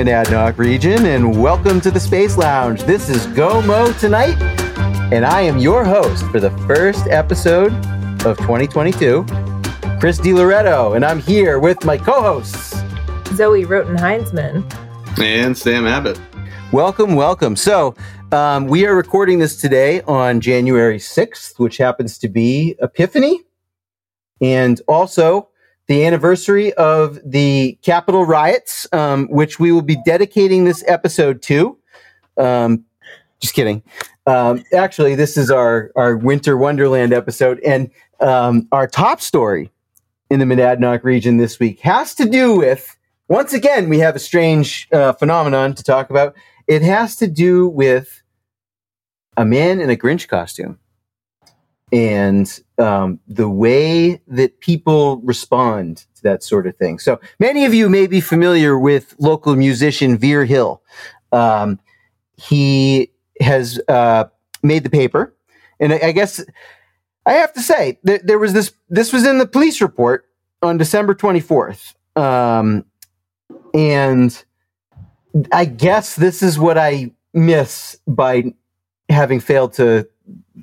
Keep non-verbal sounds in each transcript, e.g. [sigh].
Good evening, Monadnock region, and welcome to the Space Lounge. This is GOMO tonight, and I am your host for the first episode of 2022, Chris DiLoretto, and I'm here with my co-hosts, Zoe Roten Heinzman and Sam Abbott. Welcome, welcome. So, um, we are recording this today on January 6th, which happens to be Epiphany, and also the anniversary of the Capitol riots, um, which we will be dedicating this episode to. Um, just kidding. Um, actually, this is our our Winter Wonderland episode, and um, our top story in the Monadnock region this week has to do with. Once again, we have a strange uh, phenomenon to talk about. It has to do with a man in a Grinch costume and um, the way that people respond to that sort of thing. So many of you may be familiar with local musician Veer Hill. Um, he has uh, made the paper, and I, I, guess I have to say that there was this. This was in the police report on December twenty fourth, um, and I guess this is what I miss by having failed to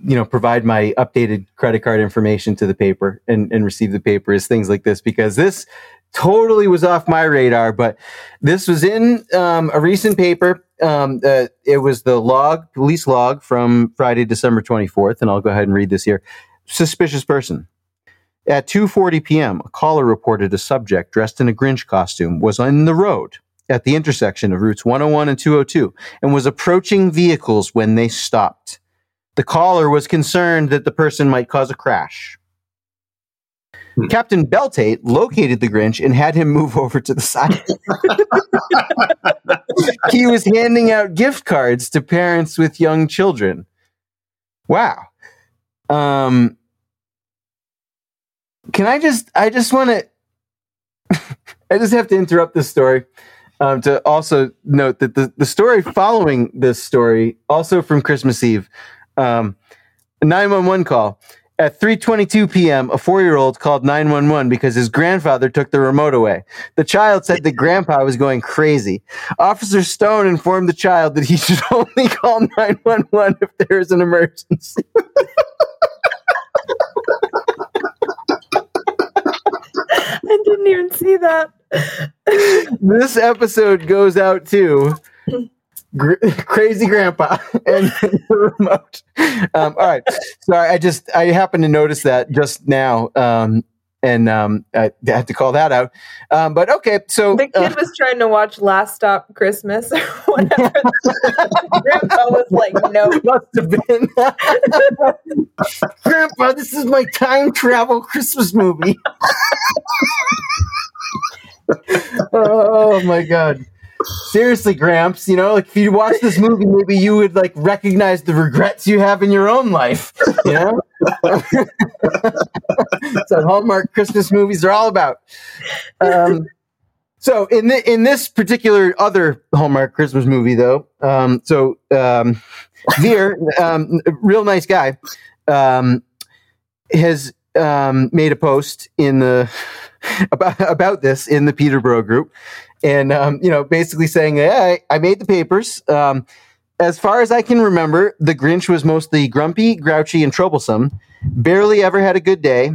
you know provide my updated credit card information to the paper and, and receive the paper is things like this because this totally was off my radar but this was in um, a recent paper. Um, uh, it was the log police log from friday december 24th and i'll go ahead and read this here. Suspicious person. At 2.40 p.m a caller reported a subject dressed in a grinch costume was on the road at the intersection of routes 101 and 202 and was approaching vehicles when they stopped the caller was concerned that the person might cause a crash. Hmm. Captain Beltate located the Grinch and had him move [laughs] over to the side. [laughs] he was handing out gift cards to parents with young children. Wow. Um, can I just, I just want to, [laughs] I just have to interrupt this story um, to also note that the, the story following this story, also from Christmas Eve, um, 911 call. At 3:22 p.m., a 4-year-old called 911 because his grandfather took the remote away. The child said that grandpa was going crazy. Officer Stone informed the child that he should [laughs] only call 911 if there is an emergency. [laughs] I didn't even see that. this episode goes out to [laughs] Gr- [laughs] crazy grandpa [laughs] and the remote. Um, all right. Sorry, I just I happened to notice that just now. Um, and um, I had to call that out. Um, but okay, so the kid uh, was trying to watch Last Stop Christmas [laughs] or whatever. Grandpa was like, "No, must have been." Grandpa, this is my time travel Christmas movie. oh my god! Seriously, Gramps, you know, like if you watch this movie, maybe you would like recognize the regrets you have in your own life. You know, [laughs] so Hallmark Christmas movies are all about. Um, so in the, in this particular other Hallmark Christmas movie, though, um, so um, Veer, um, real nice guy, um, has um, made a post in the [laughs] about about this in the Peterborough group, and um, you know, basically saying, "Hey, I made the papers." Um, as far as I can remember, the Grinch was mostly grumpy, grouchy, and troublesome. Barely ever had a good day,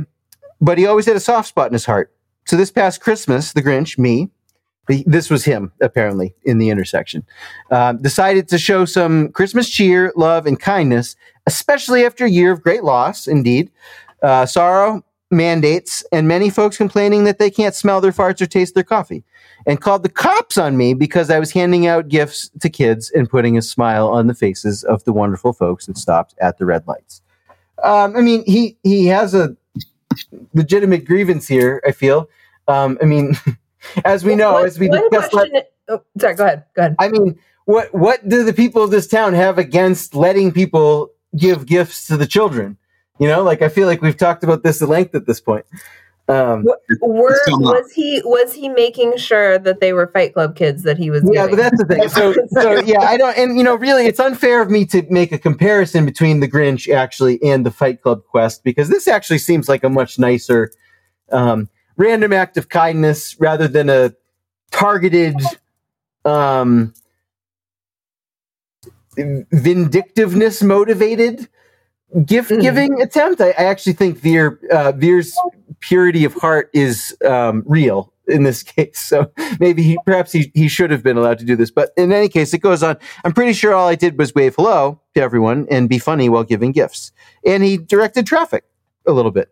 but he always had a soft spot in his heart. So this past Christmas, the Grinch, me, this was him apparently in the intersection, uh, decided to show some Christmas cheer, love, and kindness, especially after a year of great loss. Indeed, uh, sorrow, mandates, and many folks complaining that they can't smell their farts or taste their coffee, and called the cops on me because I was handing out gifts to kids and putting a smile on the faces of the wonderful folks that stopped at the red lights. Um, I mean, he he has a legitimate grievance here. I feel. Um, I mean, [laughs] as we know, what, as we discussed. oh, sorry. Go ahead. Go ahead. I mean, what what do the people of this town have against letting people give gifts to the children? You know, like I feel like we've talked about this at length at this point. Um, were, was he was he making sure that they were Fight Club kids that he was? Yeah, but that's the thing. So, [laughs] so yeah, I don't, and you know, really, it's unfair of me to make a comparison between the Grinch actually and the Fight Club quest because this actually seems like a much nicer, um, random act of kindness rather than a targeted um vindictiveness motivated gift giving mm. attempt. I, I, actually think Veer uh, Veer's purity of heart is um, real in this [laughs] case. So maybe he, perhaps he, he should have been allowed to do this. But in any case, it goes on. I'm pretty sure all I did was wave hello to everyone and be funny while giving gifts. And he directed traffic a little bit.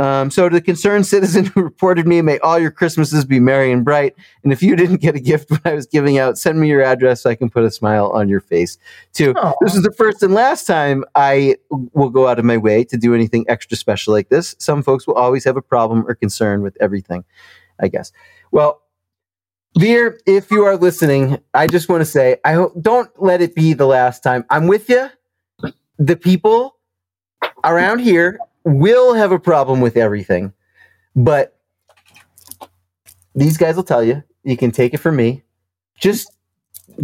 Um, so to the concerned citizen who reported me, may all your Christmases be merry and bright. And if you didn't get a gift when I was giving out, send me your address so I can put a smile on your face too. Aww. This is the first and last time I will go out of my way to do anything extra special like this. Some folks will always have a problem or concern with everything, I guess. Well, Veer, if you are listening, I just want to say, I hope, don't let it be the last time. I'm with you. The people around here will have a problem with everything, but these guys will tell you. You can take it from me. Just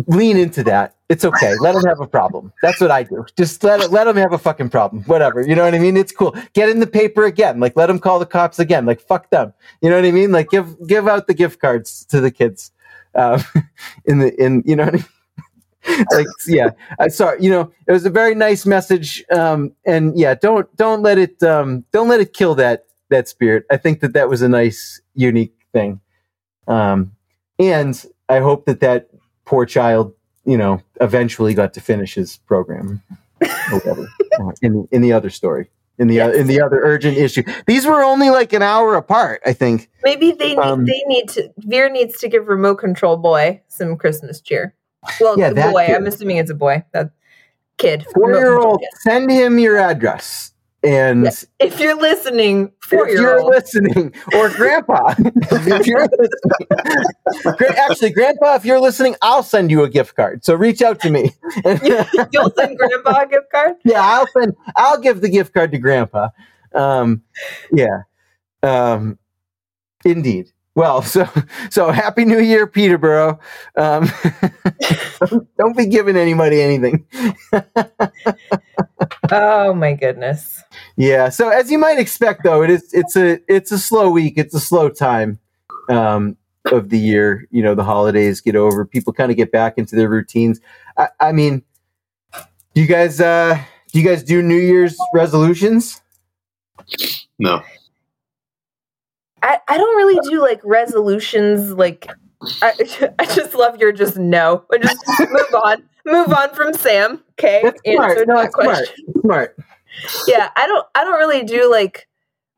lean into that. It's okay. Let them have a problem. That's what I do. Just let let them have a fucking problem. Whatever. You know what I mean? It's cool. Get in the paper again. Like let them call the cops again. Like fuck them. You know what I mean? Like give give out the gift cards to the kids. Um, [laughs] in the in you know what I mean? Like yeah i saw you know it was a very nice message um and yeah don't don't let it um don't let it kill that that spirit i think that that was a nice unique thing um and i hope that that poor child you know eventually got to finish his program whatever [laughs] uh, in in the other story in the yes. uh, in the other urgent issue. These were only like an hour apart, I think. Maybe they need, um, they need to Veer needs to give remote control boy some Christmas cheer. Well, yeah, that boy. Kid. I'm assuming it's a boy. That kid. Four year old. Send him your address. And if you're listening, if you're listening, or grandpa, [laughs] if you're listening, actually, grandpa, if you're listening, I'll send you a gift card. So reach out to me. You'll send grandpa a gift card. Yeah, I'll send. I'll give the gift card to grandpa. Um, yeah, um, indeed. Well, [laughs] so so happy New Year, Peterborough. Um, [laughs] don't, don't, be giving anybody anything. [laughs] oh my goodness. Yeah. So as you might expect, though, it is it's a it's a slow week. It's a slow time um, of the year. You know, the holidays get over. People kind of get back into their routines. I, I mean, do you guys uh, do you guys do New Year's resolutions? No. I, I don't really do like resolutions like I, [laughs] I just love your just no. Just move on. Move on from Sam. Okay. That's smart. No, smart. Smart. Yeah, I don't I don't really do like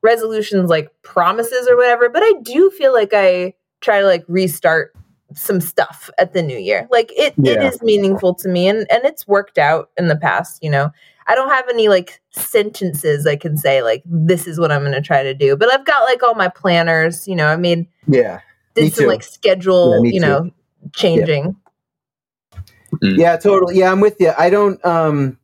resolutions like promises or whatever, but I do feel like I try to like restart some stuff at the new year. Like it, yeah. it is meaningful to me and, and it's worked out in the past, you know. I don't have any like sentences I can say like this is what I'm going to try to do. But I've got like all my planners, you know, I mean, Yeah. Did some too. like schedule, yeah, you know, too. changing. Yeah. Mm. yeah, totally. Yeah, I'm with you. I don't um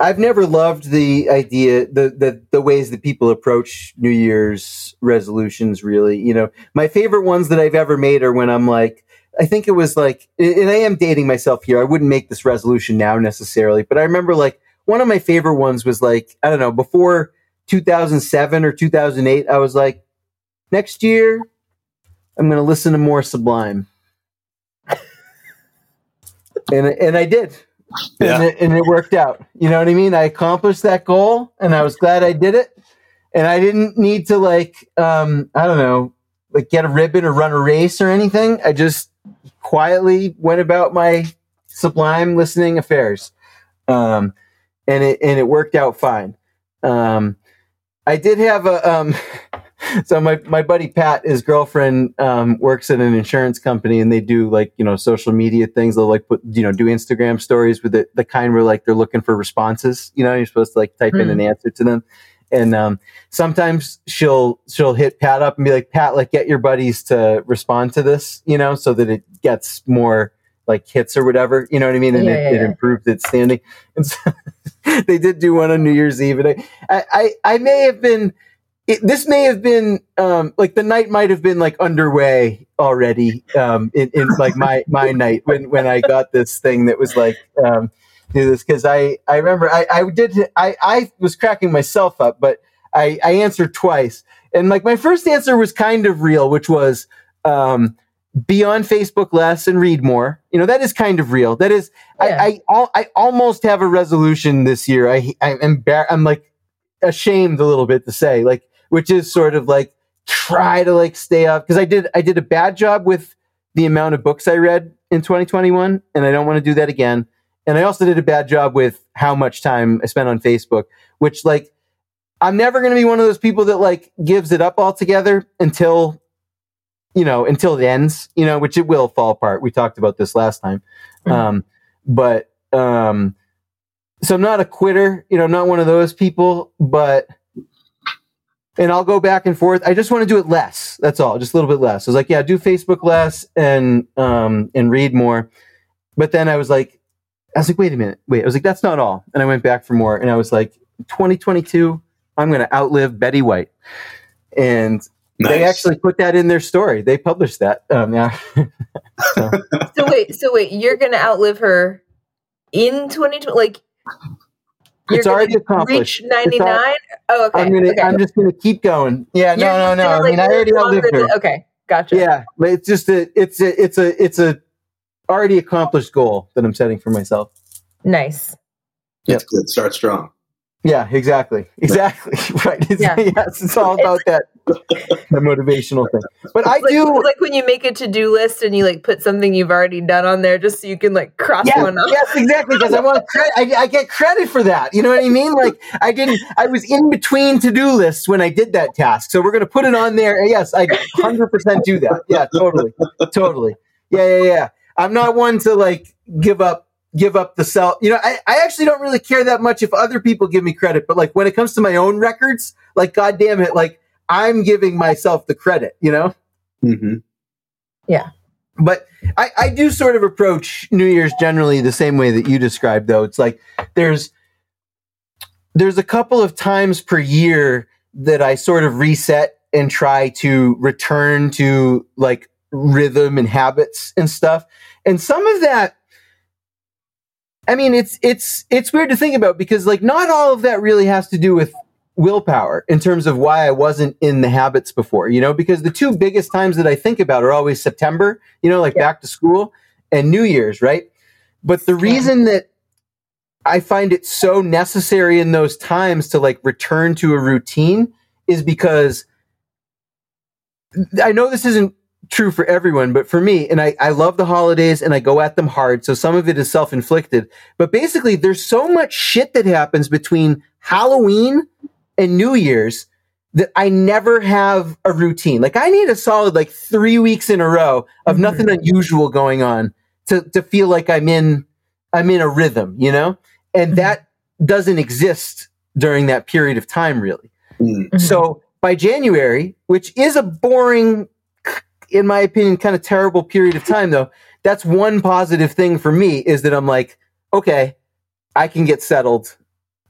I've never loved the idea the, the the ways that people approach New Year's resolutions really. You know, my favorite ones that I've ever made are when I'm like I think it was like and I am dating myself here. I wouldn't make this resolution now necessarily, but I remember like one of my favorite ones was like, I don't know, before 2007 or 2008, I was like, next year, I'm going to listen to more Sublime. [laughs] and, and I did. Yeah. And, it, and it worked out. You know what I mean? I accomplished that goal and I was glad I did it. And I didn't need to like, um, I don't know, like get a ribbon or run a race or anything. I just quietly went about my sublime listening affairs. Um, and it and it worked out fine. Um, I did have a um, [laughs] so my my buddy Pat, his girlfriend um, works at an insurance company, and they do like you know social media things. They'll like put you know do Instagram stories with the the kind where like they're looking for responses. You know, you're supposed to like type mm. in an hmm. answer to them. And um, sometimes she'll she'll hit Pat up and be like, Pat, like get your buddies to respond to this, you know, so that it gets more like hits or whatever, you know what I mean? And yeah, it, yeah, it improves its standing. [laughs] And so [laughs] they did do one on New Year's Eve. And I, I, I may have been, it, this may have been, um, like the night might have been like underway already, um, in, in like my, my [laughs] night when, when I got this thing that was like, um, do this. Cause I, I remember I, I did, I, I was cracking myself up, but I, I answered twice. And like my first answer was kind of real, which was, um, be on Facebook less and read more. You know, that is kind of real. That is, Yeah. I, I, I almost have a resolution this year. I, I'm, embar- I'm like ashamed a little bit to say, like, which is sort of like try to like stay up because I did, I did a bad job with the amount of books I read in 2021, and I don't want to do that again. And I also did a bad job with how much time I spent on Facebook, which like I'm never going to be one of those people that like gives it up altogether until you know until it ends you know which it will fall apart. We talked about this last time. Mhm. um but um so i'm not a quitter you know i'm not one of those people but and i'll go back and forth. I just want to do it less that's all just a little bit less. I was like yeah do facebook less and um and read more. But then i was like i was like wait a minute wait i was like that's not all. And i went back for more and i was like 2022 i'm going to outlive betty white. And they actually put that in their story. They published that. Um, yeah. [laughs] So wait, so wait, you're gonna outlive her in 2020? Like you're It's gonna already accomplished. Reach 99? Oh, okay. I'm gonna. okay. I'm just gonna keep going. Yeah. You're no. No. No. gonna, I mean, I already longer outlived her. Okay, gotcha. Yeah. But it's just a. It's a. It's a. It's a already accomplished goal that I'm setting for myself. Nice. That's good. Start strong. Yeah. Exactly. [laughs] Exactly. [laughs] right. It's, Yeah. [laughs] Yes. It's all about that. The motivational thing. But I like, do. it's like when you make a to-do list and you like put something you've already done on there just so you can like cross Yes, one off. yes, exactly. Because I want credit. I, I get credit for that. You know what I mean? Like I didn't. I was in between to do lists when I did that task. So we're gonna put it on there. Yes, I hundred percent do that. Yeah, totally, totally. Yeah, yeah, yeah. I'm not one to like give up. Give up the self. You know, I, I actually don't really care that much if other people give me credit. But like when it comes to my own records, like God damn it, like I'm giving myself the credit. You know. hmm Yeah. but I, I do sort of approach New Year's generally the same way that you described, though. It's like there's there's a couple of times per year that I sort of reset and try to return to like rhythm and habits and stuff. And some of that I mean it's it's it's weird to think about because like not all of that really has to do with willpower in terms of why I wasn't in the habits before, you know, because the two biggest times that I think about are always September, you know, like Yeah. back to school and New Year's, right? But the reason that I find it so necessary in those times to like return to a routine is because I know this isn't true for everyone, but for me, and I, I love the holidays and I go at them hard. So some of it is self inflicted. But basically, there's so much shit that happens between Halloween and New Year's that I never have a routine. Like I need a solid like three weeks in a row of Mhm. nothing unusual going on to, to feel like I'm in I'm in a rhythm, you know? And Mhm. that doesn't exist during that period of time really. Mm. Mhm. So by January, which is a boring, in my opinion, kind of terrible period of time, though, that's one positive thing for me is that I'm like, okay, I can get settled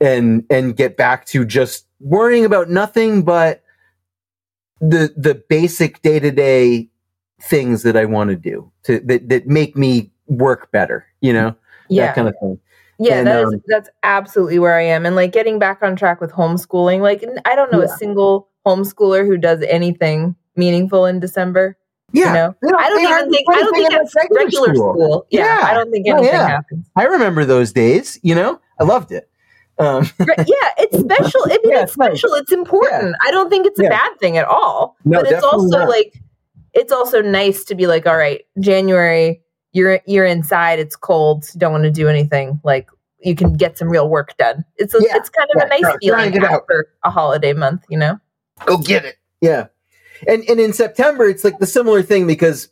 and and get back to just worrying about nothing but the the basic day to day things that I want to do to that that make me work better, you know, yeah. that kind of thing. Yeah, And, that is um, that's absolutely where I am. And like getting back on track with homeschooling, like I don't know Yeah. a single homeschooler who does anything meaningful in December. Yeah, You know? they don't- I don't even hardly think I don't think at that's regular school. Yeah, Yeah. I don't think Oh, anything yeah. happens. I remember those days. You know, I loved it. Um, [laughs] yeah, it's [laughs] special. I mean, Yeah, it's it's nice. special. It's important. I don't think it's a Yeah. bad thing at all. No, but it's also not. like it's also nice to be like, all right, January, you're you're inside. It's cold. You don't want to do anything. Like you can get some real work done. It's a, Yeah, it's kind of yeah, a nice no, feeling grind it out. after a holiday month. You know. go get it. Yeah. And and in September it's like the similar thing because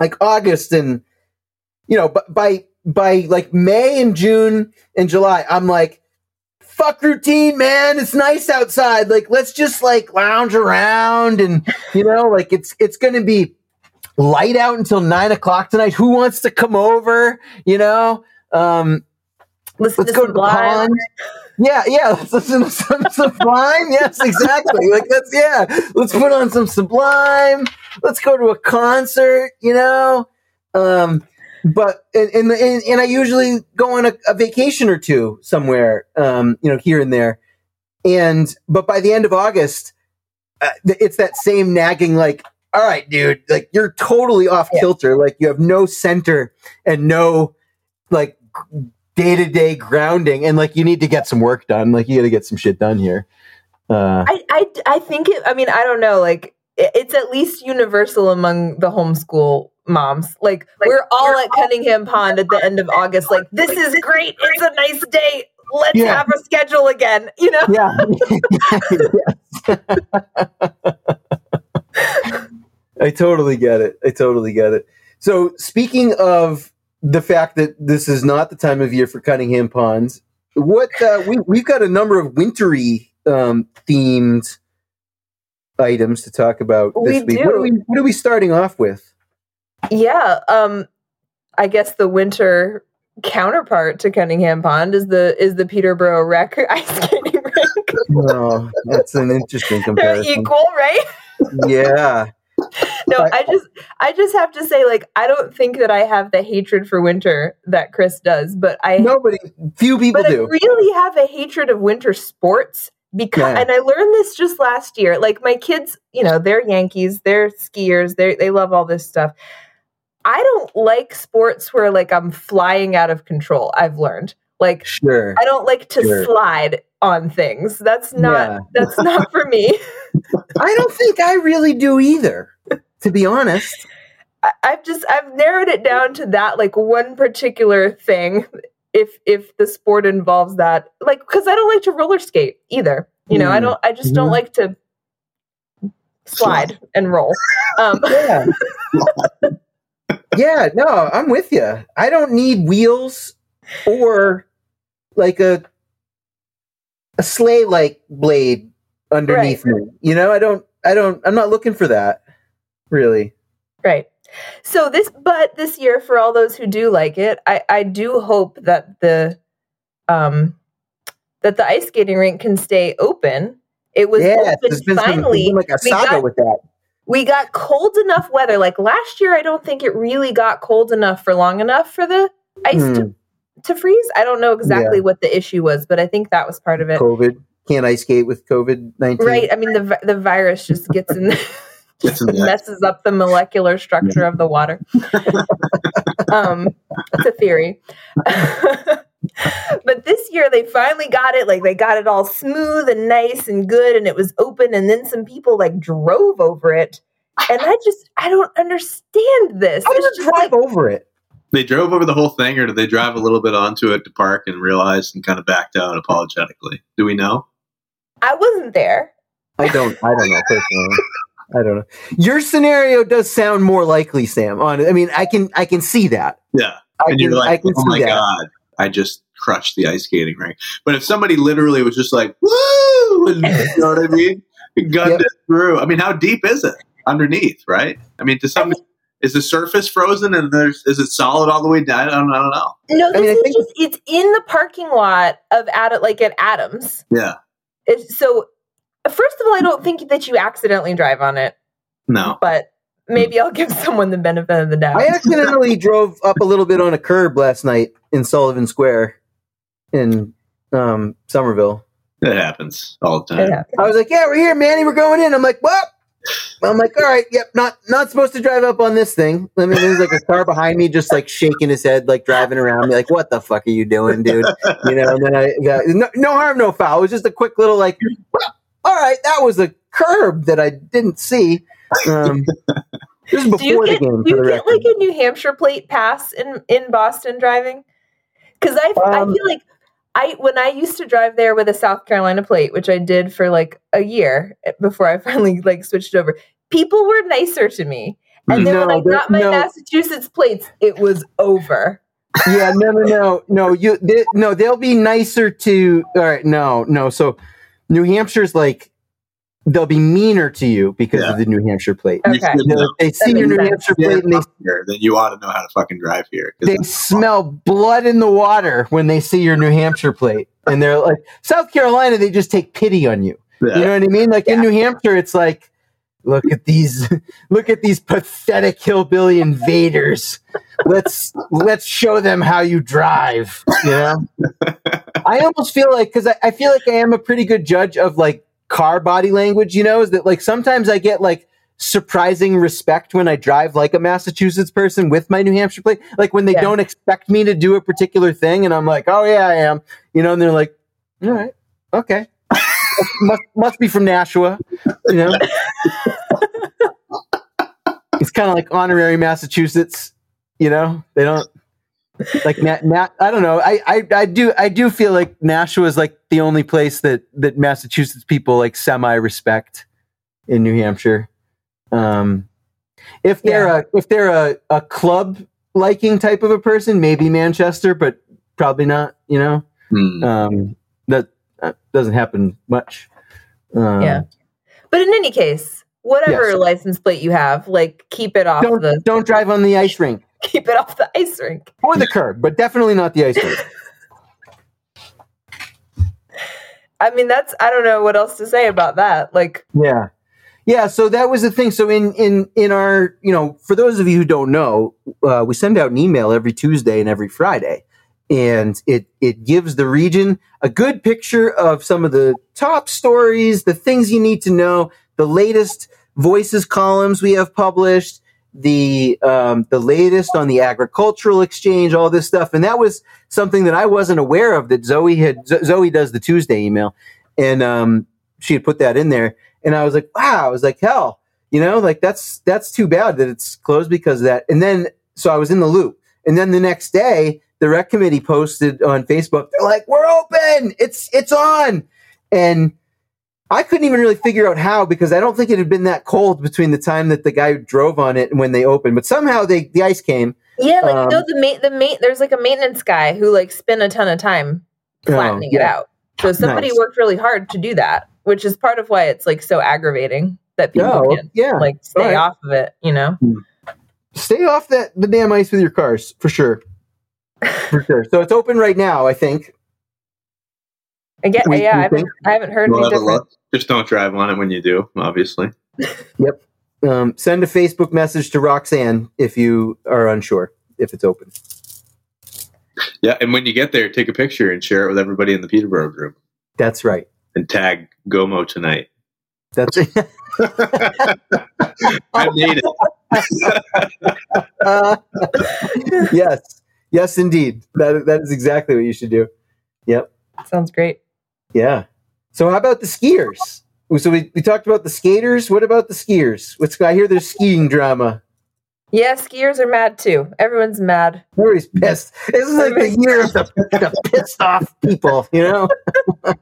like August and you know, but by by like May and June and July, I'm like, fuck routine, man. It's nice outside. Like let's just like lounge around and you know, like it's it's gonna be light out until nine o'clock tonight. Who wants to come over? You know? Um Listen let's to go to the pond. Yeah, yeah. Let's listen to some Sublime. Yes, exactly. Like let's yeah. Let's put on some Sublime. Let's go to a concert. You know. Um, but and and and, and I usually go on a, a vacation or two somewhere. Um, you know, here and there. And but by the end of August, uh, it's that same nagging like. all right, dude, like you're totally off kilter. Like you have no center and no like day to day grounding, and like you need to get some work done. Like you got to get some shit done here. Uh, I, I, I think it, I mean, I don't know, like, it's at least universal among the homeschool moms. Like, we're all at Cunningham Pond at the end of August, like, this is great. It's a nice day. Let's Yeah. have a schedule again, you know? yeah. [laughs] [laughs] [laughs] I totally get it. I totally get it. So, speaking of the fact that this is not the time of year for Cunningham Ponds, what uh, we we've got a number of wintry um, themed items to talk about this We week. What are do. we What are we starting off with? Yeah. Um, I guess the winter counterpart to Cunningham Pond is the is the Peterborough Rec [laughs] ice skating rink. Oh, that's an interesting comparison. [laughs] They're comparison. equal, right? Yeah, [laughs] no I- just i just have to say like i don't think that i have the hatred for winter that chris does but i nobody, few people but i do. really have a hatred of winter sports because Yeah. and i learned this just last year like my kids you know they're yankees they're skiers they they love all this stuff i don't like sports where like i'm flying out of control i've learned like Sure. i don't like to Sure. slide on things that's not Yeah. [laughs] that's not for me I don't think I really do either. To be honest. I- I've just I've narrowed it down to that like one particular thing. If if the sport involves that, like because I don't like to roller skate either. You know, I Mm. don't. I just don't Mhm. like to slide and roll. Um, [laughs] Yeah. [laughs] yeah, no, I'm with you. I don't need wheels or like a a sleigh like blade underneath me. You know, I don't I don't I'm not looking for that. Really. right. So this, but this year, for all those who do like it, I I do hope that the um that the ice skating rink can stay open. It was yeah, open there's been, some, finally. like a we saga got- with that. we got cold enough weather. Like last year, I don't think it really got cold enough for long enough for the ice Hmm, to, to freeze. I don't know exactly what the issue was, but I think that was part of it. COVID. Can't ice skate with COVID nineteen. Right. I mean, the the virus just gets in, [laughs] [laughs] messes up the molecular structure of the water. [laughs] um, it's a theory. but this year they finally got it. Like they got it all smooth and nice and good, and it was open. And then some people like drove over it, and I just I don't understand this. How It's does it just drive like- over it? They drove over the whole thing, or did they drive a little bit onto it to park and realized and kind of backed out apologetically? Do we know? I wasn't there. I don't. I don't know personally. I don't know. Your scenario does sound more likely, Sam. On, I mean, I can. I can see that. Yeah. I and can. you're I like, can oh my that. god, I just crushed the ice skating rink. But if somebody literally was just like, woo, and, you know what I mean, gunned Yep. it through. I mean, how deep is it underneath? Right? I mean, to some, is the surface frozen and there's is it solid all the way down? I don't, I don't know. No, this mean, I is think- just it's in the parking lot of Ad like at Adams. Yeah. It's, so first of all, I don't think that you accidentally drive on it, No. but maybe I'll give someone the benefit of the doubt. I accidentally [laughs] drove up a little bit on a curb last night in Sullivan Square in um, Somerville. It happens all the time. Yeah. I was like, "Yeah, we're here, Manny. We're going in." I'm like, "What?" I'm like, "All right, yep, not not supposed to drive up on this thing." I mean, there's like a car behind me, just like shaking his head, like driving around me, like, "What the fuck are you doing, dude?" You know. And then I got no, no harm, no foul. It was just a quick little like, "Well, "All right, that was a curb that I didn't see." Um, this is Do you before get the game. do you get record. like a New Hampshire plate pass in in Boston driving? Because I I Um, feel like I when I used to drive there with a South Carolina plate, which I did for like a year eh, before I [laughs] finally like switched over. People were nicer to me, and then when I got my no. Massachusetts plates, it was over. [laughs] yeah, no, no, no, no. You, they, no, they'll be nicer to. All right, no, no. So, New Hampshire's like they'll be meaner to you because Yeah. of the New Hampshire plate. Okay. should You know, know. if they see That your New Hampshire plate and they here, then you ought to know how to fucking drive here. they it's- smell blood in the water when they see your New Hampshire plate, and they're like South Carolina. They just take pity on you. Yeah. You know what I mean? Like in New Hampshire, it's like, look at these, [laughs] look at these pathetic hillbilly invaders. Let's let's show them how you drive. You know, [laughs] I almost feel like because I, I feel like I am a pretty good judge of like car body language. You know, is that like sometimes I get like surprising respect when I drive like a Massachusetts person with my New Hampshire plate. Like when they Yeah. don't expect me to do a particular thing, and I'm like, "Oh yeah, I am," you know, and they're like, "All right, okay." [laughs] must must be from Nashua, you know. [laughs] it's kind of like honorary Massachusetts, you know. They don't like Nat, Nat, I don't know. I, I I do I do feel like Nashua is like the only place that that Massachusetts people like semi respect in New Hampshire. Um, if they're a if they're a, a club liking type of a person, maybe Manchester, but probably not. You know, Hmm. um, that, that doesn't happen much. Um, Yeah. But in any case, whatever Yes. license plate you have, like keep it off Don't the don't drive on the ice rink keep it off the ice rink. or the curb, but definitely not the ice rink. [laughs] I mean, that's I don't know what else to say about that. Like, Yeah. Yeah, so that was the thing. So in in in our, you know, for those of you who don't know, uh, we send out an email every Tuesday and every Friday, and it it gives the region a good picture of some of the top stories, the things you need to know, the latest voices columns we have published, the um, the latest on the agricultural exchange, all this stuff, and that was something that I wasn't aware of. That Zoe had Zo- Zoe does the Tuesday email, and um, she had put that in there and I was like, wow, I was like, hell, you know, like that's that's too bad that it's closed because of that. And then so I was in the loop. And then the next day, the rec committee posted on Facebook, they're like, we're open, it's it's on. And I couldn't even really figure out how because I don't think it had been that cold between the time that the guy drove on it and when they opened. But somehow they the ice came. yeah, like Um, the ma- the ma- there's like a maintenance guy who like spent a ton of time flattening it Oh, yeah. out. So somebody Nice. worked really hard to do that, which is part of why it's like so aggravating that people Oh, can't yeah. like stay Alright. off of it. You know? Stay off that the damn ice with your cars for sure. For sure. So it's open right now, I think. Again, We- yeah, we I haven't, I haven't heard We'll any different. Just don't drive on it when you do, obviously. Yep. Um, send a Facebook message to Roxanne if you are unsure if it's open. Yeah, and when you get there, take a picture and share it with everybody in the Peterborough group That's right. and tag Gomo tonight. That's it. [laughs] [laughs] I made it. uh, [laughs] yes, yes, indeed. That that is exactly what you should do. Yep. Sounds great. Yeah. So how about the skiers? So we, we talked about the skaters. What about the skiers? What's I hear there's skiing drama. Yeah, skiers are mad too. Everyone's mad. Everybody's pissed. This is like the year of the, the pissed off people, you know? [laughs] and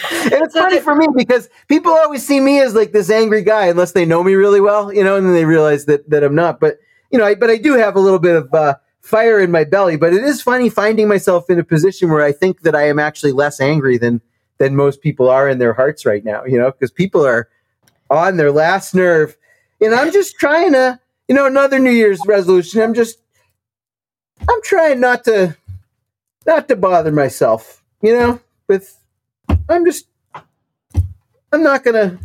it's funny for me because people always see me as like this angry guy unless they know me really well, you know, and then they realize that that I'm not. But you know, I, but I do have a little bit of uh, fire in my belly. But it is funny finding myself in a position where I think that I am actually less angry than than most people are in their hearts right now, you know, because people are on their last nerve, and I'm just trying to, you know, another New Year's resolution. I'm just I'm trying not to not to bother myself, you know, with I'm just I'm not gonna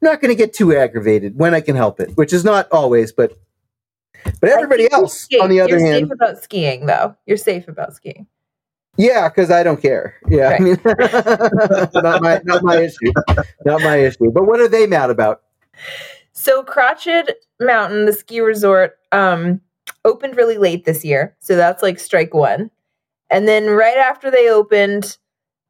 not gonna get too aggravated when I can help it, which is not always, but but everybody else, on the other you're hand, safe about skiing though. You're safe about skiing. Yeah, because I don't care. Yeah, I mean, [laughs] not my not my issue, not my issue. But what are they mad about? So Crotched Mountain, the ski resort, um, opened really late this year. So that's like strike one. And then right after they opened,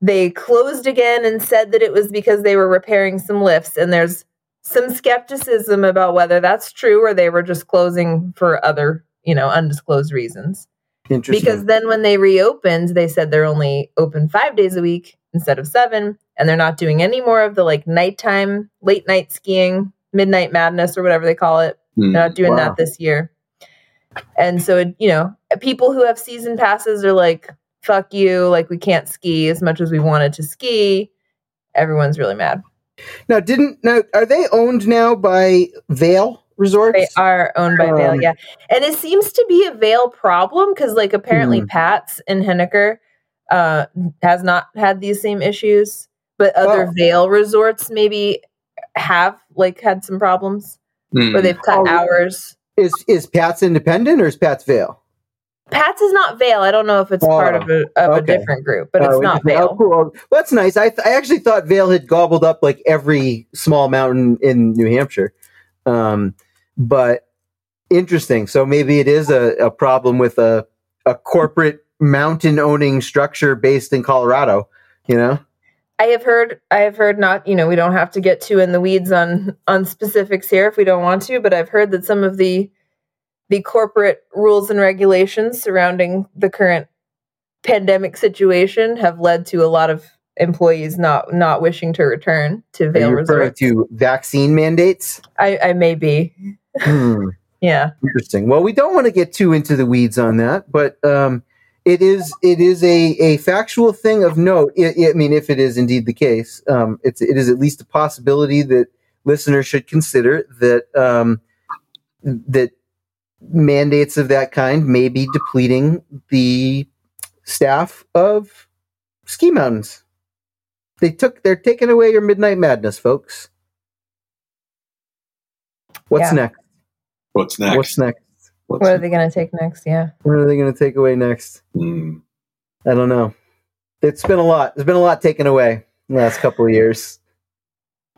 they closed again and said that it was because they were repairing some lifts. And there's some skepticism about whether that's true or they were just closing for other, you know, undisclosed reasons. Interesting. Because then when they reopened, they said they're only open five days a week instead of seven, and they're not doing any more of the like nighttime, late night skiing, midnight madness, or whatever they call it. Hmm. They're not doing Wow. that this year. And so, it, you know, people who have season passes are like, fuck you, like we can't ski as much as we wanted to ski. Everyone's really mad. now, didn't now are they owned now by Vail Resorts? They are owned by Vail, Um, yeah. And it seems to be a Vail problem because, like, apparently Hmm. Pat's in Henniker uh, has not had these same issues, but other Oh. Vail resorts maybe have like had some problems Hmm. where they've cut Oh, hours. Is is Pat's independent or is Pat's Vail? Pat's is not Vail. I don't know if it's part Oh, of a of okay. a different group, but Oh, it's not interesting. Oh, cool. Well, that's nice. I, th- I actually thought Vail had gobbled up like every small mountain in New Hampshire. Um, but interesting. So maybe it is a, a problem with a, a corporate mountain owning structure based in Colorado, you know? I have heard I have heard not, you know, we don't have to get too in the weeds on on specifics here if we don't want to, but I've heard that some of the the corporate rules and regulations surrounding the current pandemic situation have led to a lot of employees not not wishing to return to Vail Resort. To vaccine mandates? I, I may be. Hmm. [laughs] yeah. Interesting. Well, we don't want to get too into the weeds on that, but um, it is it is a, a factual thing of note. I, I mean, if it is indeed the case, um, it's it is at least a possibility that listeners should consider that um, that mandates of that kind may be depleting the staff of ski mountains. They took they're taking away your midnight madness, folks. What's yeah. next? What's next? What's next? What's what are they going to take next? Yeah. What are they going to take away next? Mm. I don't know. It's been a lot. There's been a lot taken away in the last couple of years.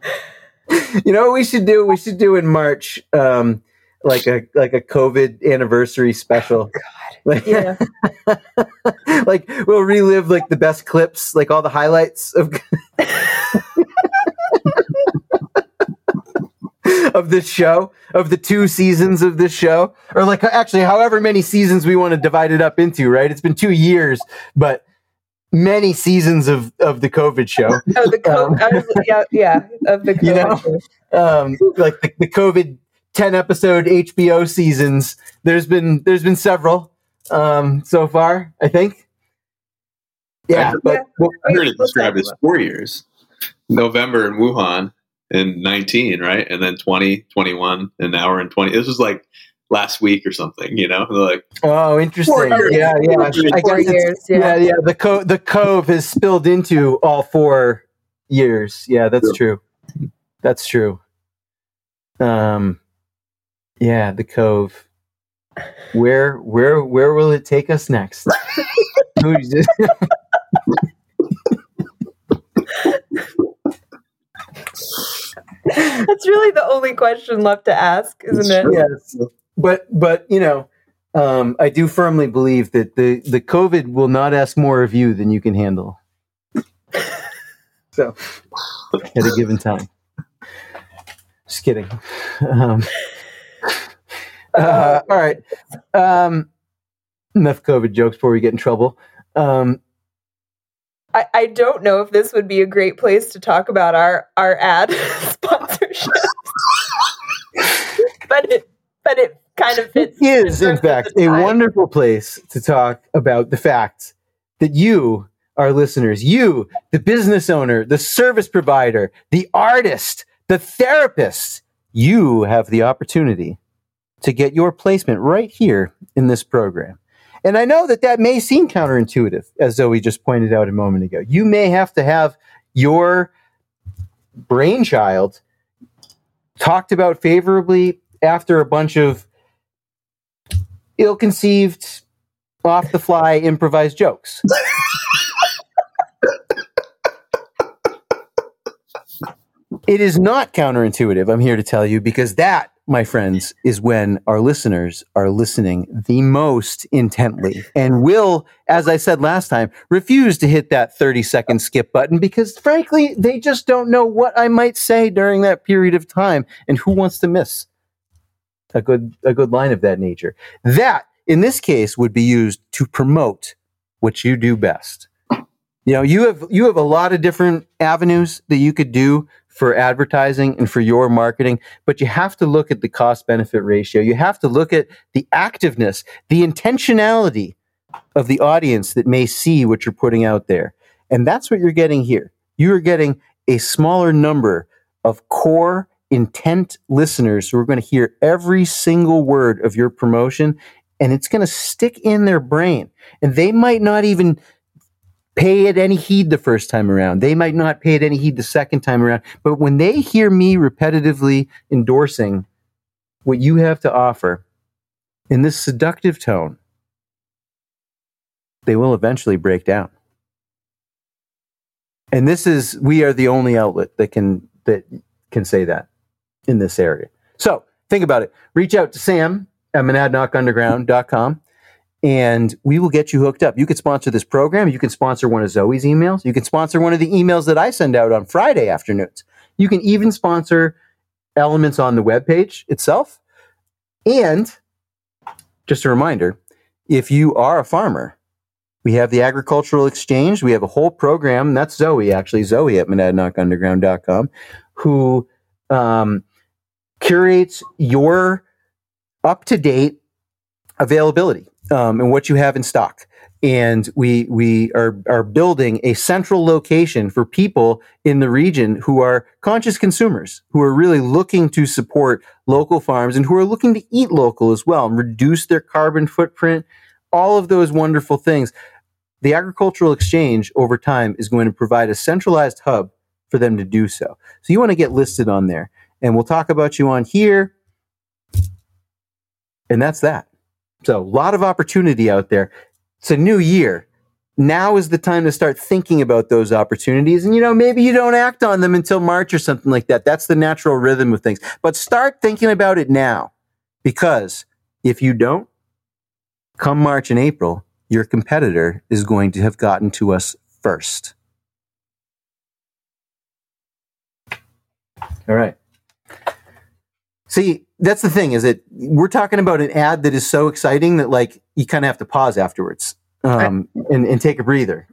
[laughs] you know what we should do? We should do in March, um, like a like a COVID anniversary special. Oh, [laughs] like, yeah. [laughs] like we'll relive like the best clips, like all the highlights of of this show, of the two seasons of this show, or like actually however many seasons we want to divide it up into. Right? It's been two years, but many seasons of of the COVID show. [laughs] Oh, the COVID, um, yeah, yeah, of the [laughs] COVID. You know, um, like the, the COVID ten episode HBO seasons. There's been there's been several um, so far. I think. Yeah, but yeah. I heard it described as four years. November in Wuhan, in 19, right? And then 20, 21, and now we're in 20. This was like last week or something, you know? Like, oh, interesting. Yeah, yeah. Four years, yeah. yeah, yeah. The, co- the cove has spilled into all four years. Yeah, that's true. That's true. Um, yeah, the cove. Where, where, where will it take us next? [laughs] [laughs] [laughs] That's really the only question left to ask, isn't it? Yes. But but you know, um, I do firmly believe that the the COVID will not ask more of you than you can handle. so at a given time. Just kidding. Um, uh, all right. Um, enough COVID jokes before we get in trouble. Um, I, I don't know if this would be a great place to talk about our our ad [laughs] [laughs] but it but it kind of fits. It is, in, in fact, a wonderful place to talk about the fact that you, our listeners, you, the business owner, the service provider, the artist, the therapist, you have the opportunity to get your placement right here in this program. And I know that that may seem counterintuitive, as Zoe just pointed out a moment ago. You may have to have your brainchild talked about favorably after a bunch of ill conceived, off the fly improvised jokes. [laughs] it is not counterintuitive, I'm here to tell you, because that my friends, is when our listeners are listening the most intently and will, as I said last time, refuse to hit that 30 second skip button because frankly, they just don't know what I might say during that period of time. And who wants to miss a good, a good line of that nature? That, in this case, would be used to promote what you do best. You know, you have, you have a lot of different avenues that you could do for advertising and for your marketing, but you have to look at the cost benefit ratio. You have to look at the activeness, the intentionality of the audience that may see what you're putting out there. And that's what you're getting here. You are getting a smaller number of core intent listeners who are going to hear every single word of your promotion and it's going to stick in their brain. And they might not even pay it any heed the first time around. They might not pay it any heed the second time around. But when they hear me repetitively endorsing what you have to offer in this seductive tone, they will eventually break down. And this is we are the only outlet that can that can say that in this area. So think about it. Reach out to Sam at monadnockunderground.com and we will get you hooked up. You could sponsor this program. You can sponsor one of Zoe's emails. You can sponsor one of the emails that I send out on Friday afternoons. You can even sponsor elements on the webpage itself. And just a reminder, if you are a farmer, we have the agricultural exchange. We have a whole program. That's Zoe, actually, Zoe at monadnockunderground.com, who um, curates your up to date availability um, and what you have in stock. And we we are are building a central location for people in the region who are conscious consumers, who are really looking to support local farms and who are looking to eat local as well and reduce their carbon footprint. All of those wonderful things. The agricultural exchange over time is going to provide a centralized hub for them to do so. So you want to get listed on there, and we'll talk about you on here. And that's that. So, a lot of opportunity out there. It's a new year. Now is the time to start thinking about those opportunities. And, you know, maybe you don't act on them until March or something like that. That's the natural rhythm of things. But start thinking about it now because if you don't, come March and April, your competitor is going to have gotten to us first. All right. See, that's the thing is that we're talking about an ad that is so exciting that like you kind of have to pause afterwards um, and, and take a breather.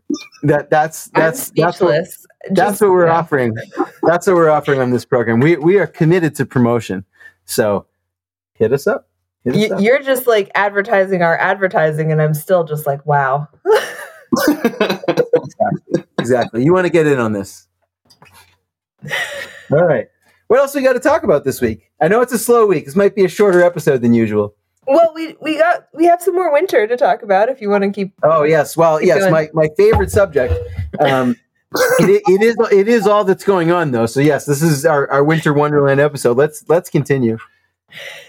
That that's that's that's what, that's what we're offering. That's what we're offering on this program. We we are committed to promotion. So hit us up. Hit us up. You're just like advertising our advertising, and I'm still just like, wow. exactly. [laughs] exactly. You want to get in on this. [laughs] All right. What else we got to talk about this week? I know it's a slow week. This might be a shorter episode than usual. Well, we we got we have some more winter to talk about if you want to keep. Oh yes, well yes, going. my my favorite subject. Um, [laughs] it, it is it is all that's going on though. So yes, this is our, our winter wonderland episode. Let's let's continue.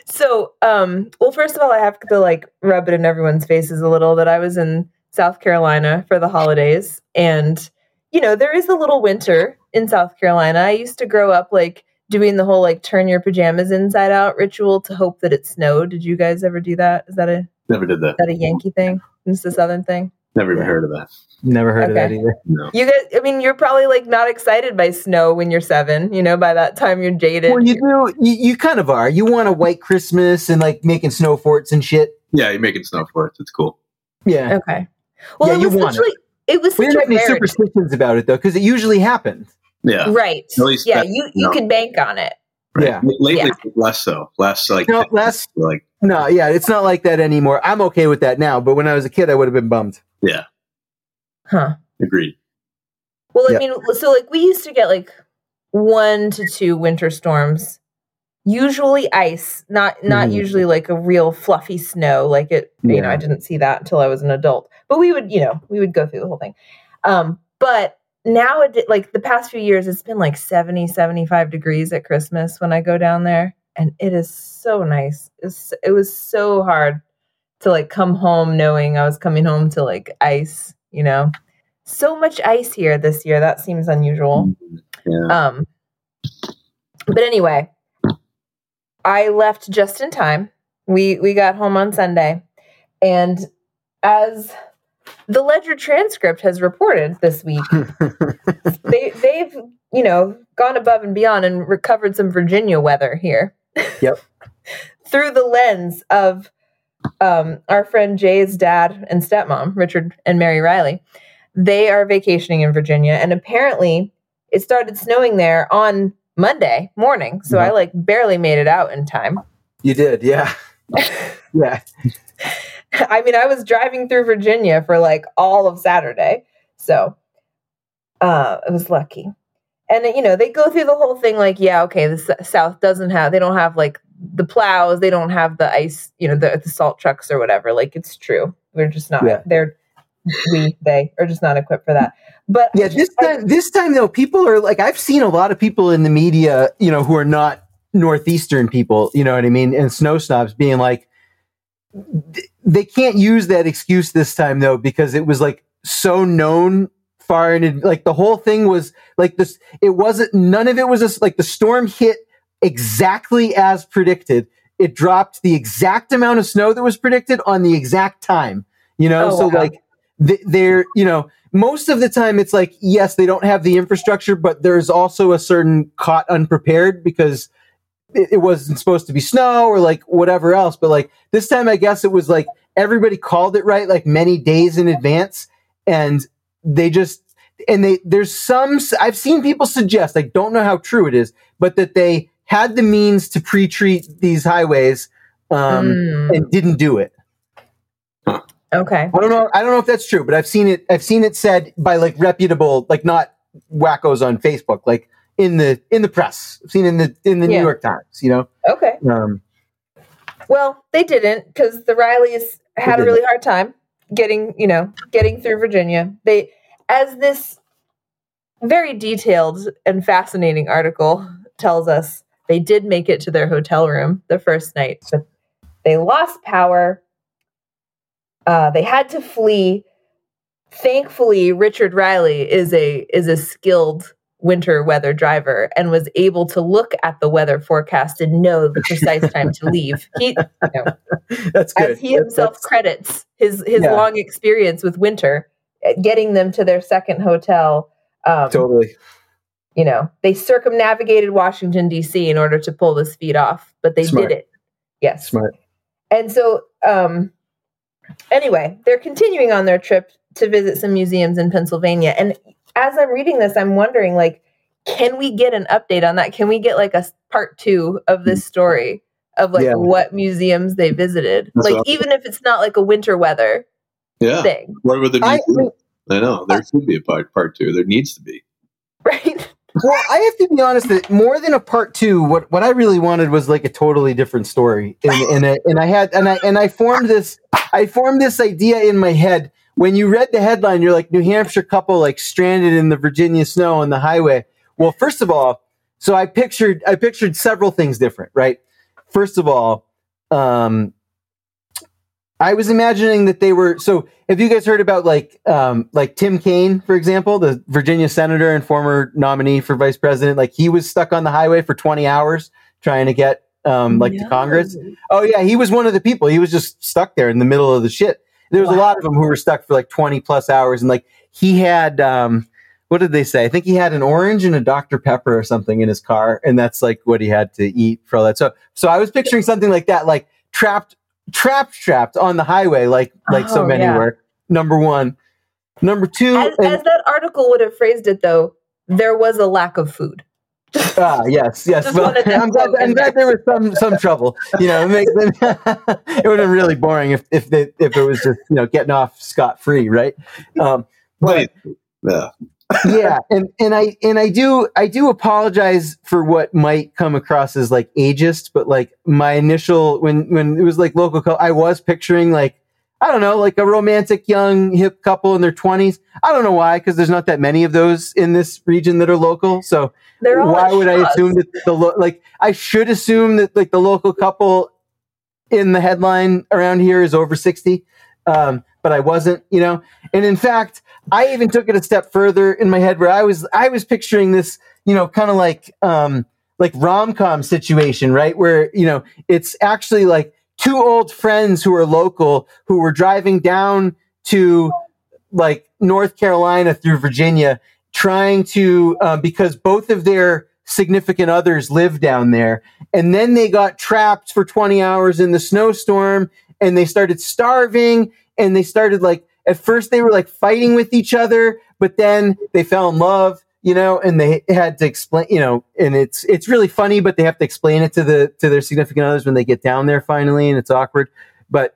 So, um, well, first of all, I have to like rub it in everyone's faces a little that I was in South Carolina for the holidays, and you know there is a little winter in South Carolina. I used to grow up like doing the whole like turn your pajamas inside out ritual to hope that it snowed. Did you guys ever do that? Is that a never did that? Is that a Yankee thing? Is the Southern thing? Never even heard of that. Never heard okay. of that either. No. You guys, I mean, you're probably like not excited by snow when you're seven. You know, by that time you're jaded. Well, you do. You, you kind of are. You want a white Christmas and like making snow forts and shit. Yeah, you're making snow forts. It's cool. Yeah. Okay. Well, yeah, it was you want it. it was. We didn't have any superstitions about it though, because it usually happens. Yeah. Right. At least yeah, that, you you no. can bank on it. Right? Yeah. Lately, yeah. less so. Less like no, less like no. Yeah, it's not like that anymore. I'm okay with that now, but when I was a kid, I would have been bummed. Yeah. Huh. Agreed. Well, I yep. mean, so like we used to get like one to two winter storms, usually ice, not not mm. usually like a real fluffy snow. Like it, yeah. you know, I didn't see that until I was an adult. But we would, you know, we would go through the whole thing. Um, but now it like the past few years it's been like 70 75 degrees at christmas when i go down there and it is so nice. It's, it was so hard to like come home knowing i was coming home to like ice you know? So much ice here this year. That seems unusual. Yeah. um but anyway i left just in time. We we got home on sunday and as the ledger transcript has reported this week. [laughs] They they've you know gone above and beyond and recovered some virginia weather here. Yep. [laughs] Through the lens of um, our friend jay's dad and stepmom richard and mary riley. They are vacationing in virginia and apparently it started snowing there on monday morning so i like barely made it out in time. You did yeah. [laughs] Yeah [laughs] I mean, I was driving through Virginia for like all of Saturday. So uh, it was lucky. And, you know, they go through the whole thing like, yeah, okay, the South doesn't have, they don't have like the plows, they don't have the ice, you know, the, the salt trucks or whatever. Like, it's true. We're just not, yeah. they're, we, they are just not equipped for that. But yeah, this time, this time though, people are like, I've seen a lot of people in the media, you know, who are not Northeastern people, you know what I mean? And snow snobs being like, they can't use that excuse this time though because it was like so known far and like the whole thing was like this it wasn't none of it was just like the storm hit exactly as predicted. It dropped the exact amount of snow that was predicted on the exact time. You know, oh, so wow. like they're you know most of the time it's like yes they don't have the infrastructure but there's also a certain caught unprepared because it, it, wasn't supposed to be snow or like whatever else but like this time i guess it was like everybody called it right like many days in advance and they just and they there's some i've seen people suggest i don't know how true it is but that they had the means to pre-treat these highways um, mm. and didn't do it Okay. I don't know. I don't know if that's true, but I've seen it. I've seen it said by like reputable, like not wackos on Facebook, like in the in the press. I've seen in the in the yeah. New York Times. You know. Okay. Um, well, they didn't because the Rileys had a really hard time getting, you know, getting through Virginia. They, as this very detailed and fascinating article tells us, they did make it to their hotel room the first night, but they lost power uh, they had to flee. Thankfully, Richard Riley is a is a skilled winter weather driver and was able to look at the weather forecast and know the precise time to leave. He, you know, [laughs] that's good. As he himself that's, credits his his yeah. long experience with winter, uh, getting them to their second hotel. Um, totally. You know, they circumnavigated Washington D.C. in order to pull this feat off, but they Smart. did it. Yes. Smart. And so, um, Anyway, they're continuing on their trip to visit some museums in Pennsylvania. And as I'm reading this, I'm wondering like, can we get an update on that? Can we get like a part two of this mm-hmm. story of like yeah. what museums they visited? That's like awesome. even if it's not like a winter weather yeah. thing. What would the I, I know. There should be a part part two. There needs to be. Right [laughs] well, I have to be honest that more than a part two, what, what I really wanted was like a totally different story. And, and, and I had, and I, and I formed this, I formed this idea in my head. When you read the headline, you're like New Hampshire couple like stranded in the Virginia snow on the highway. Well, first of all, so I pictured, I pictured several things different, right? First of all, um, I was imagining that they were so. Have you guys heard about like um, like Tim Kaine, for example, the Virginia senator and former nominee for vice president? Like he was stuck on the highway for 20 hours trying to get um, like no. to Congress. Oh yeah, he was one of the people. He was just stuck there in the middle of the shit. There was wow. a lot of them who were stuck for like 20 plus hours, and like he had um, what did they say? I think he had an orange and a Dr Pepper or something in his car, and that's like what he had to eat for all that. So so I was picturing something like that, like trapped trapped trapped on the highway like like oh, so many yeah. were number one number two as, and, as, that article would have phrased it though there was a lack of food ah yes yes. Well, I'm, glad, I'm glad there was some some trouble you know it, makes, [laughs] it would have been really boring if if they, if it was just you know getting off scot free right? Um but yeah. Yeah, and and I and I do I do apologize for what might come across as like ageist, but like my initial when when it was like local, I was picturing like I don't know, like a romantic young hip couple in their twenties. I don't know why, because there's not that many of those in this region that are local. So why would I assume that the lo- like I should assume that like the local couple in the headline around here is over sixty, um, but I wasn't, you know. And in fact, I even took it a step further in my head where I was I was picturing this, you know, kind of like um like rom-com situation, right? Where, you know, it's actually like two old friends who are local who were driving down to like North Carolina through Virginia trying to uh, because both of their significant others live down there. And then they got trapped for 20 hours in the snowstorm and they started starving and they started like at first they were like fighting with each other, but then they fell in love, you know, and they had to explain, you know, and it's it's really funny, but they have to explain it to the to their significant others when they get down there finally, and it's awkward. But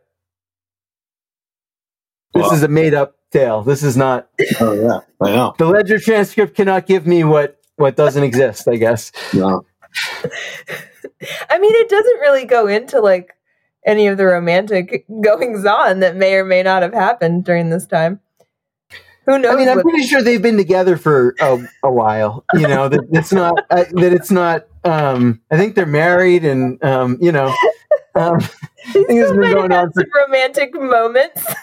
this well, is a made up tale. This is not. Oh yeah, I know. The ledger transcript cannot give me what what doesn't exist. I guess. No. I mean, it doesn't really go into like any of the romantic goings on that may or may not have happened during this time. Who knows? I mean, I'm pretty sure they've been together for a, a while. You know that it's not uh, that it's not. Um, I think they're married, and um, you know, um, [laughs] things been going on for romantic moments. [laughs]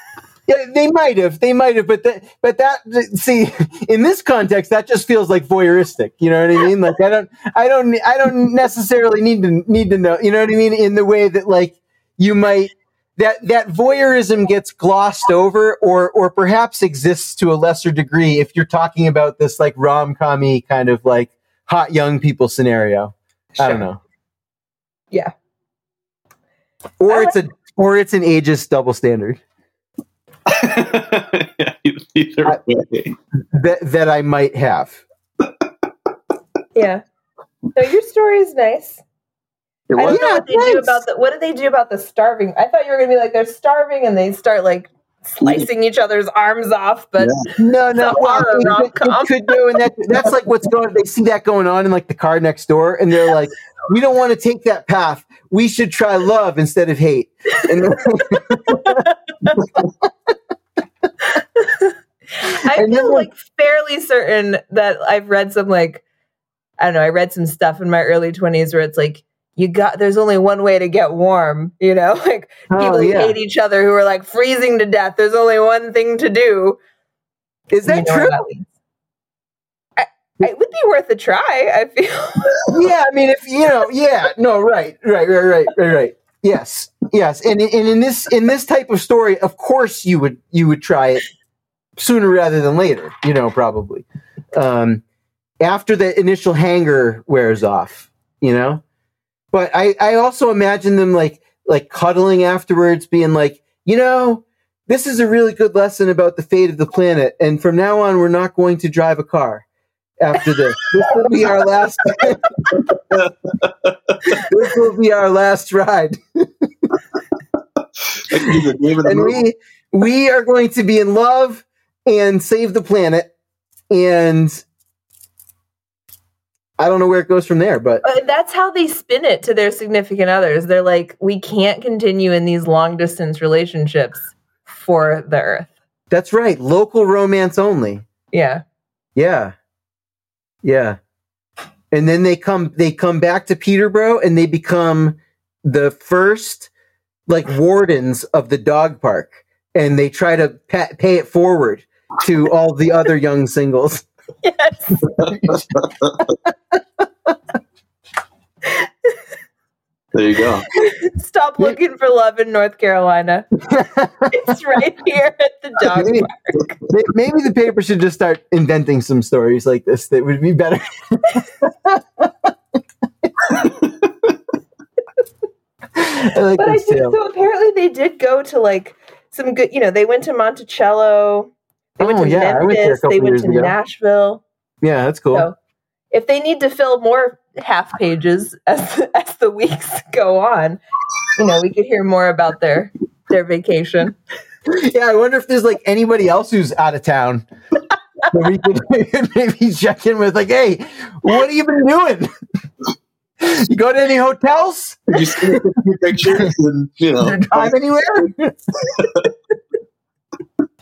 Yeah, they might have. They might have, but that, but that, see, in this context, that just feels like voyeuristic. You know what I mean? Like, I don't, I don't, I don't necessarily need to need to know. You know what I mean? In the way that, like, you might that that voyeurism gets glossed over, or or perhaps exists to a lesser degree if you're talking about this like rom commy kind of like hot young people scenario. Sure. I don't know. Yeah. Or it's a or it's an ageist double standard. [laughs] either I, that that I might have. Yeah. So your story is nice. I don't know what they do about the. What do they do about the starving? I thought you were gonna be like they're starving and they start like slicing each other's arms off, but yeah. no, no, well, it, it, could do, and that that's like what's going. On, they see that going on in like the car next door, and they're like, "We don't want to take that path. We should try love instead of hate." And I and feel like fairly certain that I've read some like I don't know. I read some stuff in my early twenties where it's like you got there's only one way to get warm you know? [laughs] Like oh, people yeah. hate each other who are like freezing to death there's only one thing to do. Is that you know true? I, it would be worth a try i feel. [laughs] Yeah i mean if you know yeah no right right right right right right. Yes yes and, and in this in this type of story of course you would you would try it sooner rather than later you know probably. Um after the initial hanger wears off you know but I, I also imagine them like like cuddling afterwards, being like, you know, this is a really good lesson about the fate of the planet, and from now on, we're not going to drive a car. After this, [laughs] this will be our last. [laughs] this will be our last ride. [laughs] and we we are going to be in love and save the planet, and I don't know where it goes from there, but uh, that's how they spin it to their significant others. They're like, we can't continue in these long distance relationships for the earth. That's right. Local romance only. Yeah. Yeah. Yeah. And then they come they come back to Peterborough and they become the first like wardens of the dog park and they try to pa- pay it forward to all the other young singles. Yes. there you go. Stop looking for love in North Carolina. it's right here at the dog maybe, park. Maybe the paper should just start inventing some stories like this that would be better. I like but I think so. Apparently, they did go to like some good. You know, they went to Monticello. They went oh, to yeah, Memphis. Went they went to ago. Nashville. Yeah, that's cool. So if they need to fill more half pages as [laughs] as the weeks [laughs] go on, you know, we could hear more about their their vacation. [laughs] Yeah, I wonder if there's like anybody else who's out of town. we could maybe check in with like, hey, what have you been doing? You go to any hotels? Did you see pictures and you know drive anywhere?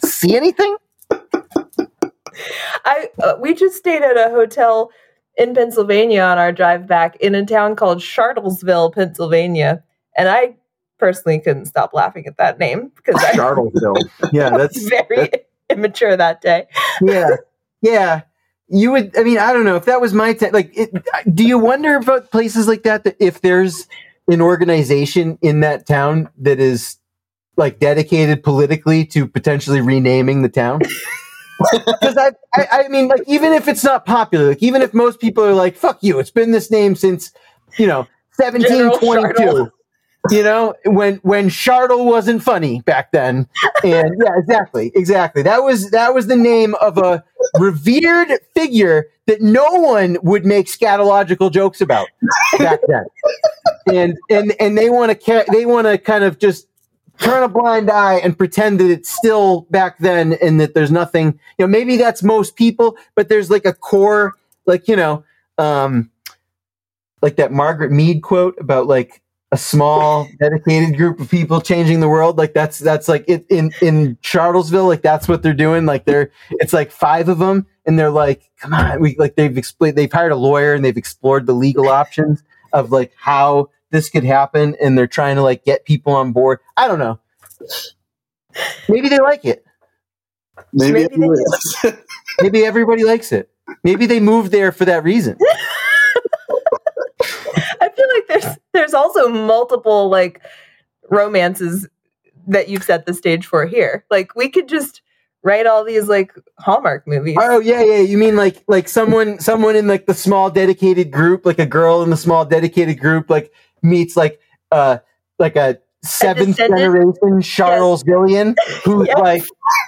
see anything? I uh, we just stayed at a hotel in Pennsylvania on our drive back in a town called Shartlesville, Pennsylvania, and I personally couldn't stop laughing at that name because I Shartlesville. yeah, that's very that's, immature that day. yeah, yeah. You would. I mean, I don't know if that was my t- like. It, do you wonder about places like that? That if there's an organization in that town that is like dedicated politically to potentially renaming the town. [laughs] Because I, I, I mean, like, even if it's not popular, like, even if most people are like, "Fuck you," it's been this name since, you know, seventeen twenty two. You know, when when Shartle wasn't funny back then, and yeah, exactly, exactly. That was that was the name of a revered figure that no one would make scatological jokes about back then, and and and they want to they want to kind of just turn a blind eye and pretend that it's still back then and that there's nothing, you know, maybe that's most people, but there's like a core, like, you know, um, like that Margaret Mead quote about like a small dedicated group of people changing the world. Like that's, that's like it, in, in Shartlesville, like that's what they're doing. Like they're, it's like five of them and they're like, come on, we like they've explained, they've hired a lawyer and they've explored the legal options of like how this could happen and they're trying to like get people on board. I don't know. Maybe they like it. Maybe, Maybe, [laughs] Maybe everybody likes it. Maybe they moved there for that reason. [laughs] I feel like there's there's also multiple like romances that you've set the stage for here. Like we could just write all these like Hallmark movies. Oh yeah, yeah. You mean like like someone someone in like the small dedicated group, like a girl in the small dedicated group, like meets like uh like a seventh generation Charles yes. Gillian, who's yes. like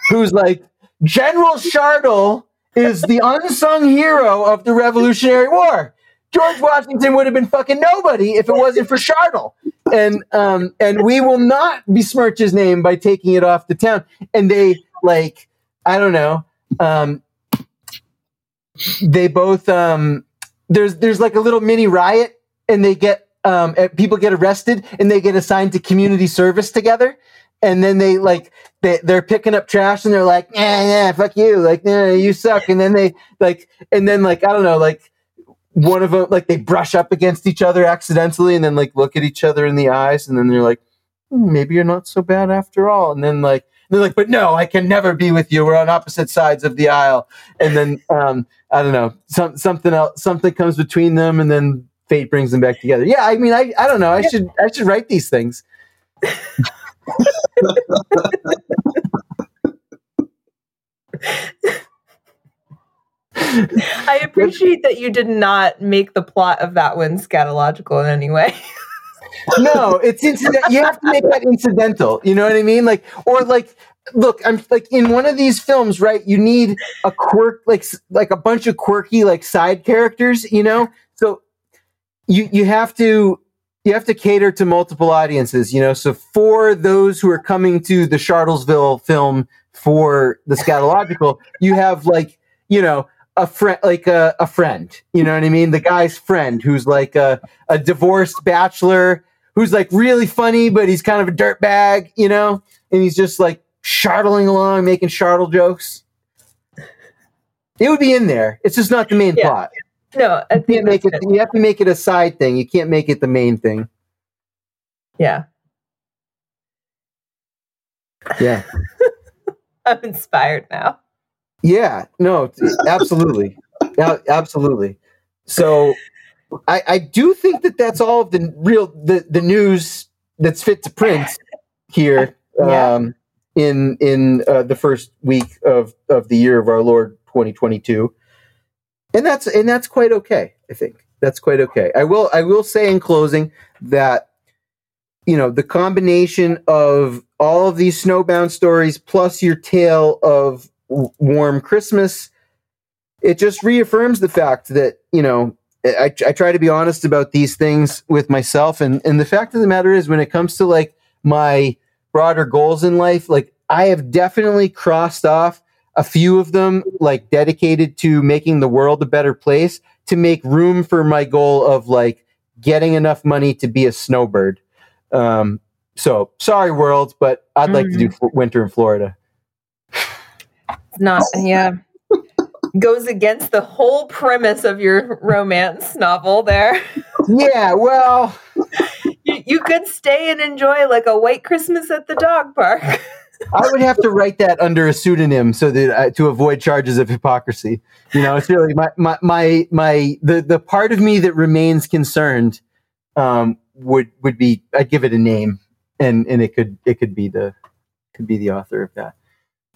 who's like General Shartle is the unsung hero of the Revolutionary War. George Washington would have been fucking nobody if it wasn't for Shartle. And um and we will not besmirch his name by taking it off the town. And they like I don't know. Um they both um there's there's like a little mini riot and they get um people get arrested and they get assigned to community service together. And then they like they, they're picking up trash and they're like yeah yeah fuck you. Like yeah you suck. And then they like and then like i don't know like one of them like they brush up against each other accidentally and then like look at each other in the eyes and then they're like hmm, maybe you're not so bad after all. And then like they're like but no i can never be with you. We're on opposite sides of the aisle. And then um i don't know some, something else something comes between them and then fate brings them back together yeah i mean i, I don't know i should i should write these things [laughs] I appreciate that you did not make the plot of that one scatological in any way. no, it's incident. You have to make that incidental. You know what I mean? Like, or like, look, I'm like in one of these films, right? You need a quirk, like, like a bunch of quirky, like side characters. You know, so you you have to you have to cater to multiple audiences. You know, so for those who are coming to the Shartlesville film for the scatological, [laughs] you have like you know a friend, like a, a friend. You know what I mean? The guy's friend who's like a, a divorced bachelor who's like really funny, but he's kind of a dirt bag, you know? And he's just like shartling along, making shartle jokes. It would be in there. It's just not the main yeah. plot. No, you can't make it. You have to make it a side thing. You can't make it the main thing. Yeah. Yeah. [laughs] I'm inspired now. Yeah, no, absolutely, absolutely. So, I, I do think that that's all of the real the the news that's fit to print here [laughs] yeah. um, in in uh, the first week of of the year of our Lord 2022, and that's and that's quite okay. I think that's quite okay. I will I will say in closing that you know the combination of all of these snowbound stories plus your tale of warm Christmas, it just reaffirms the fact that, you know, I, I try to be honest about these things with myself. And, and the fact of the matter is, when it comes to like my broader goals in life, like I have definitely crossed off a few of them, like dedicated to making the world a better place to make room for my goal of like getting enough money to be a snowbird. Um, so sorry, world, but I'd mm. like to do mm. winter in Florida not yeah goes against the whole premise of your romance novel there yeah well [laughs] you, you, could stay and enjoy like a white christmas at the dog park [laughs] i would have to write that under a pseudonym so that uh, to avoid charges of hypocrisy you know it's really my my my, my the the part of me that remains concerned um would would be i'd give it a name and and it could it could be the could be the author of that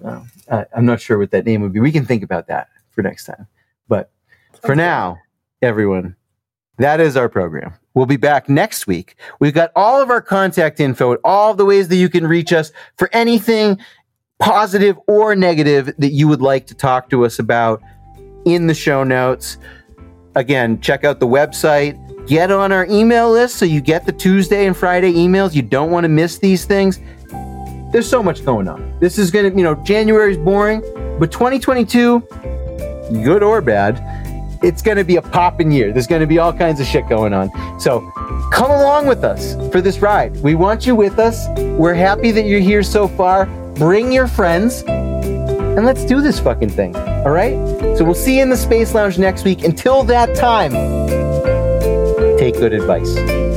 well, I, I'm not sure what that name would be. We can think about that for next time. But for now, everyone, that is our program. We'll be back next week. We've got all of our contact info, and all the ways that you can reach us for anything positive or negative that you would like to talk to us about in the show notes. Again, check out the website, get on our email list so you get the Tuesday and Friday emails. You don't want to miss these things there's so much going on. This is going to, you know, January is boring, but 2022, good or bad, it's going to be a popping year. There's going to be all kinds of shit going on. So come along with us for this ride. We want you with us. We're happy that you're here so far. Bring your friends and let's do this fucking thing. All right? So we'll see you in the Space Lounge next week. Until that time, take good advice.